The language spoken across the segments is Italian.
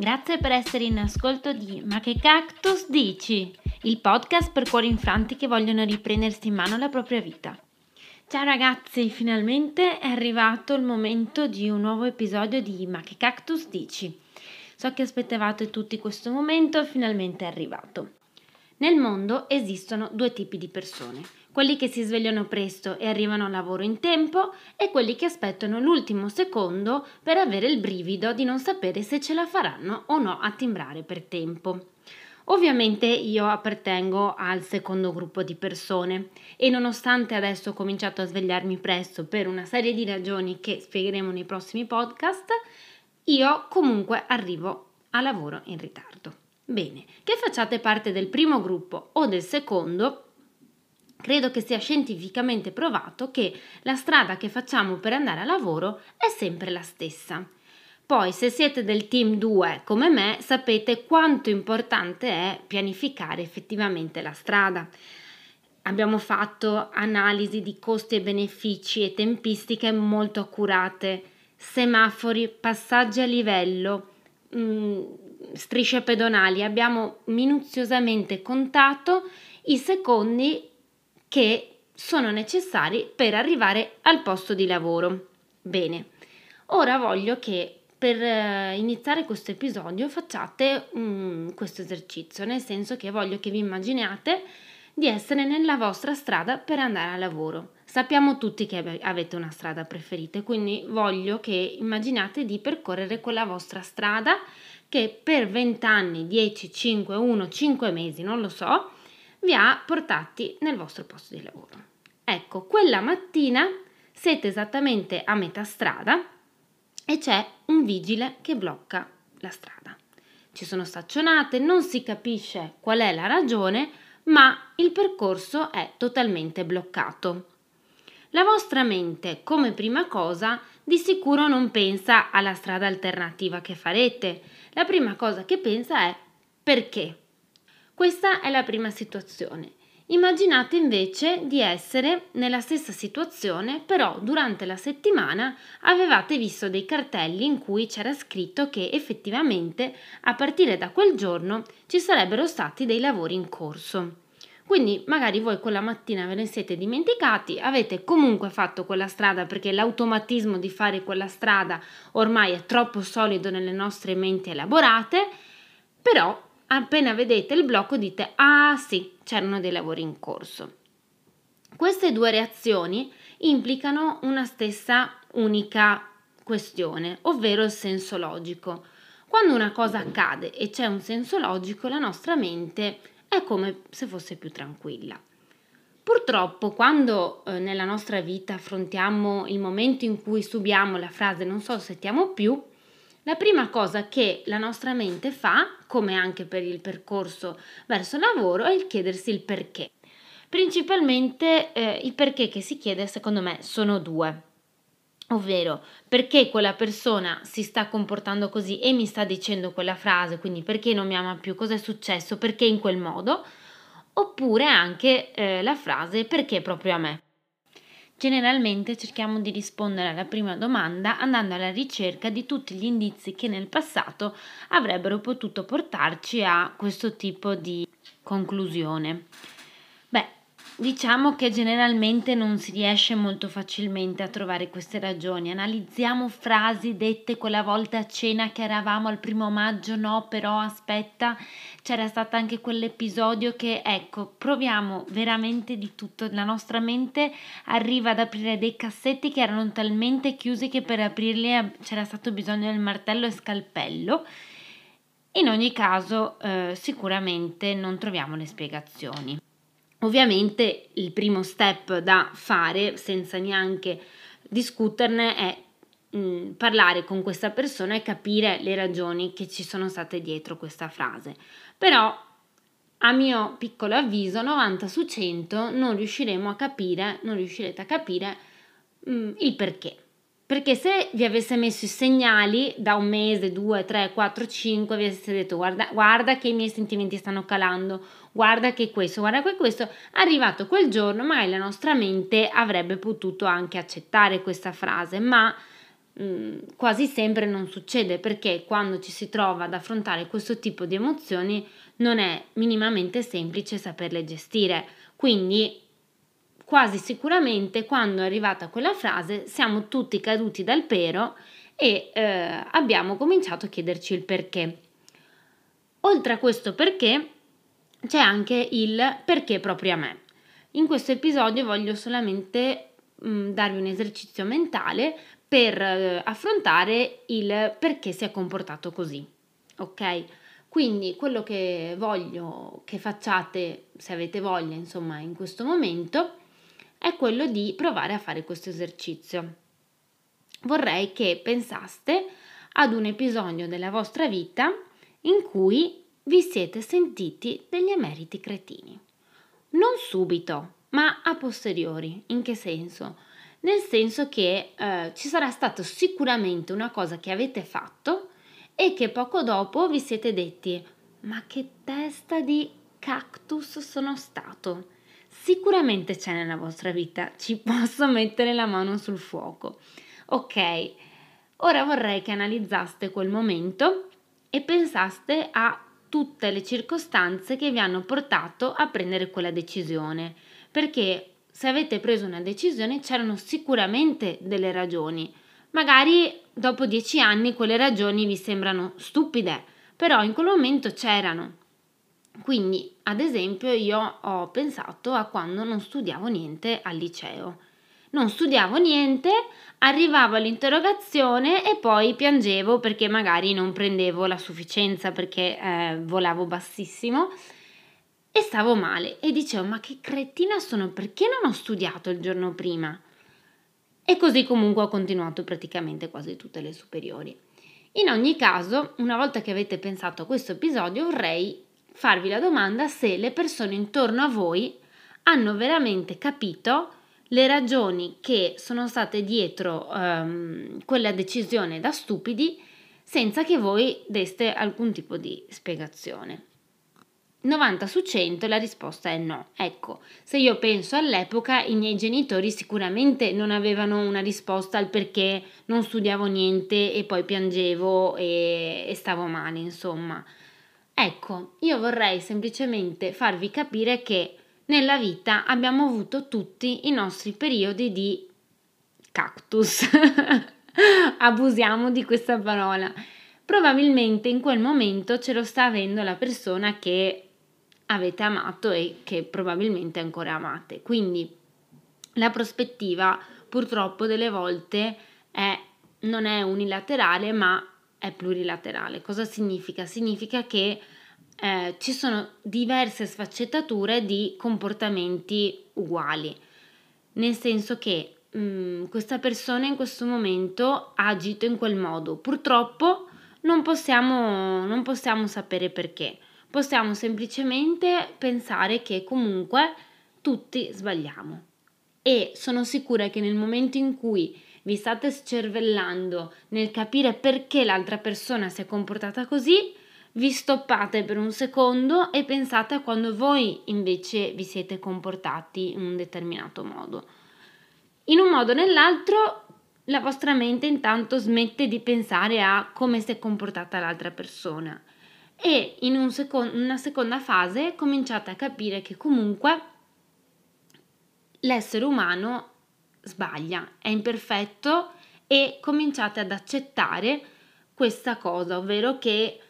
Grazie per essere in ascolto di Ma che cactus dici? Il podcast per cuori infranti che vogliono riprendersi in mano la propria vita. Ciao ragazzi, finalmente è arrivato il momento di un nuovo episodio di Ma che cactus dici? So che aspettavate tutti questo momento, finalmente è arrivato. Nel mondo esistono due tipi di persone quelli che si svegliano presto e arrivano al lavoro in tempo e quelli che aspettano l'ultimo secondo per avere il brivido di non sapere se ce la faranno o no a timbrare per tempo. Ovviamente io appartengo al secondo gruppo di persone e nonostante adesso ho cominciato a svegliarmi presto per una serie di ragioni che spiegheremo nei prossimi podcast, io comunque arrivo a lavoro in ritardo. Bene, che facciate parte del primo gruppo o del secondo, Credo che sia scientificamente provato che la strada che facciamo per andare a lavoro è sempre la stessa. Poi, se siete del team 2 come me, sapete quanto importante è pianificare effettivamente la strada. Abbiamo fatto analisi di costi e benefici e tempistiche molto accurate, semafori, passaggi a livello, mh, mm, strisce pedonali. Abbiamo minuziosamente contato i secondi che sono necessari per arrivare al posto di lavoro. Bene, ora voglio che per eh, iniziare questo episodio facciate um, questo esercizio, nel senso che voglio che vi immaginiate di essere nella vostra strada per andare a lavoro. Sappiamo tutti che avete una strada preferita, quindi voglio che immaginate di percorrere quella vostra strada che per 20 anni, 10, 5, 1, 5 mesi, non lo so, vi ha portati nel vostro posto di lavoro. Ecco, quella mattina siete esattamente a metà strada e c'è un vigile che blocca la strada. Ci sono staccionate, non si capisce qual è la ragione, ma il percorso è totalmente bloccato. La vostra mente, come prima cosa, di sicuro non pensa alla strada alternativa che farete. La prima cosa che pensa è perché? Questa è la prima situazione. Immaginate invece di essere nella stessa situazione, però durante la settimana avevate visto dei cartelli in cui c'era scritto che effettivamente a partire da quel giorno ci sarebbero stati dei lavori in corso. Quindi magari voi quella mattina ve ne siete dimenticati, avete comunque fatto quella strada perché l'automatismo di fare quella strada ormai è troppo solido nelle nostre menti elaborate, però appena vedete il blocco dite ah sì, c'erano dei lavori in corso. Queste due reazioni implicano una stessa unica questione, ovvero il senso logico. Quando una cosa accade e c'è un senso logico, la nostra mente è come se fosse più tranquilla. Purtroppo, quando eh, nella nostra vita affrontiamo il momento in cui subiamo la frase non so se ti amo più, la prima cosa che la nostra mente fa, come anche per il percorso verso il lavoro, è il chiedersi il perché. Principalmente eh, i perché che si chiede, secondo me, sono due. Ovvero, perché quella persona si sta comportando così e mi sta dicendo quella frase, quindi perché non mi ama più, cosa è successo, perché in quel modo, oppure anche eh, la frase perché proprio a me. Generalmente cerchiamo di rispondere alla prima domanda andando alla ricerca di tutti gli indizi che nel passato avrebbero potuto portarci a questo tipo di conclusione. Diciamo che generalmente non si riesce molto facilmente a trovare queste ragioni. Analizziamo frasi dette quella volta a cena che eravamo al primo maggio, no, però aspetta, c'era stato anche quell'episodio che, ecco, proviamo veramente di tutto. La nostra mente arriva ad aprire dei cassetti che erano talmente chiusi che per aprirli c'era stato bisogno del martello e scalpello. In ogni caso, eh, sicuramente non troviamo le spiegazioni. Ovviamente il primo step da fare senza neanche discuterne è mh, mm, parlare con questa persona e capire le ragioni che ci sono state dietro questa frase. Però a mio piccolo avviso 90 su 100 non riusciremo a capire, non riuscirete a capire mh, mm, il perché. Perché se vi avesse messo i segnali da un mese, due, tre, quattro, cinque, vi avesse detto guarda, guarda che i miei sentimenti stanno calando, guarda che questo, guarda che questo, arrivato quel giorno magari la nostra mente avrebbe potuto anche accettare questa frase, ma mh, quasi sempre non succede perché quando ci si trova ad affrontare questo tipo di emozioni non è minimamente semplice saperle gestire. Quindi quasi sicuramente quando è arrivata quella frase siamo tutti caduti dal pero e eh, abbiamo cominciato a chiederci il perché. Oltre a questo perché c'è anche il perché proprio a me. In questo episodio voglio solamente mh, mm, darvi un esercizio mentale per eh, affrontare il perché si è comportato così. Ok? Quindi quello che voglio che facciate, se avete voglia, insomma, in questo momento, è quello di provare a fare questo esercizio. Vorrei che pensaste ad un episodio della vostra vita in cui vi siete sentiti degli emeriti cretini. Non subito, ma a posteriori. In che senso? Nel senso che eh, ci sarà stata sicuramente una cosa che avete fatto e che poco dopo vi siete detti ma che testa di cactus sono stato. Sicuramente c'è nella vostra vita, ci posso mettere la mano sul fuoco. Ok, ora vorrei che analizzaste quel momento e pensaste a tutte le circostanze che vi hanno portato a prendere quella decisione, perché se avete preso una decisione c'erano sicuramente delle ragioni, Magari dopo dieci anni quelle ragioni vi sembrano stupide, però in quel momento c'erano. Quindi, ad esempio, io ho pensato a quando non studiavo niente al liceo. Non studiavo niente, arrivavo all'interrogazione e poi piangevo perché magari non prendevo la sufficienza perché eh, volavo bassissimo e stavo male e dicevo ma che cretina sono perché non ho studiato il giorno prima? e così comunque ho continuato praticamente quasi tutte le superiori. In ogni caso, una volta che avete pensato a questo episodio, vorrei farvi la domanda se le persone intorno a voi hanno veramente capito le ragioni che sono state dietro um, quella decisione da stupidi senza che voi deste alcun tipo di spiegazione. 90 su 100 la risposta è no. Ecco, se io penso all'epoca, i miei genitori sicuramente non avevano una risposta al perché non studiavo niente e poi piangevo e, e stavo male, insomma. Ecco, io vorrei semplicemente farvi capire che nella vita abbiamo avuto tutti i nostri periodi di cactus. Abusiamo di questa parola. Probabilmente in quel momento ce lo sta avendo la persona che avete amato e che probabilmente ancora amate. Quindi la prospettiva purtroppo delle volte è, non è unilaterale ma è plurilaterale. Cosa significa? Significa che eh, ci sono diverse sfaccettature di comportamenti uguali, nel senso che mh, mm, questa persona in questo momento ha agito in quel modo. Purtroppo non possiamo, non possiamo sapere perché possiamo semplicemente pensare che comunque tutti sbagliamo. E sono sicura che nel momento in cui vi state scervellando nel capire perché l'altra persona si è comportata così, vi stoppate per un secondo e pensate a quando voi invece vi siete comportati in un determinato modo. In un modo o nell'altro la vostra mente intanto smette di pensare a come si è comportata l'altra persona e in un second- una seconda fase cominciate a capire che comunque l'essere umano sbaglia, è imperfetto e cominciate ad accettare questa cosa, ovvero che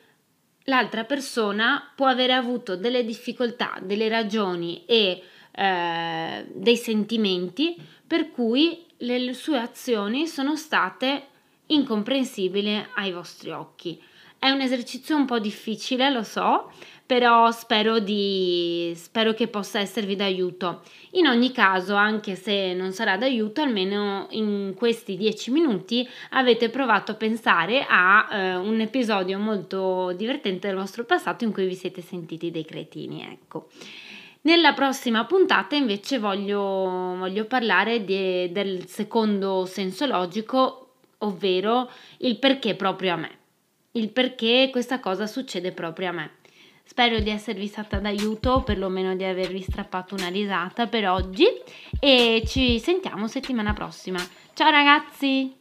l'altra persona può avere avuto delle difficoltà, delle ragioni e eh, dei sentimenti per cui le sue azioni sono state incomprensibili ai vostri occhi. È un esercizio un po' difficile, lo so, però spero, di, spero che possa esservi d'aiuto. In ogni caso, anche se non sarà d'aiuto, almeno in questi dieci minuti avete provato a pensare a eh, un episodio molto divertente del vostro passato in cui vi siete sentiti dei cretini, ecco. Nella prossima puntata invece voglio, voglio parlare di, del secondo senso logico, ovvero il perché proprio a me il perché questa cosa succede proprio a me. Spero di esservi stata d'aiuto o perlomeno di avervi strappato una risata per oggi e ci sentiamo settimana prossima. Ciao ragazzi!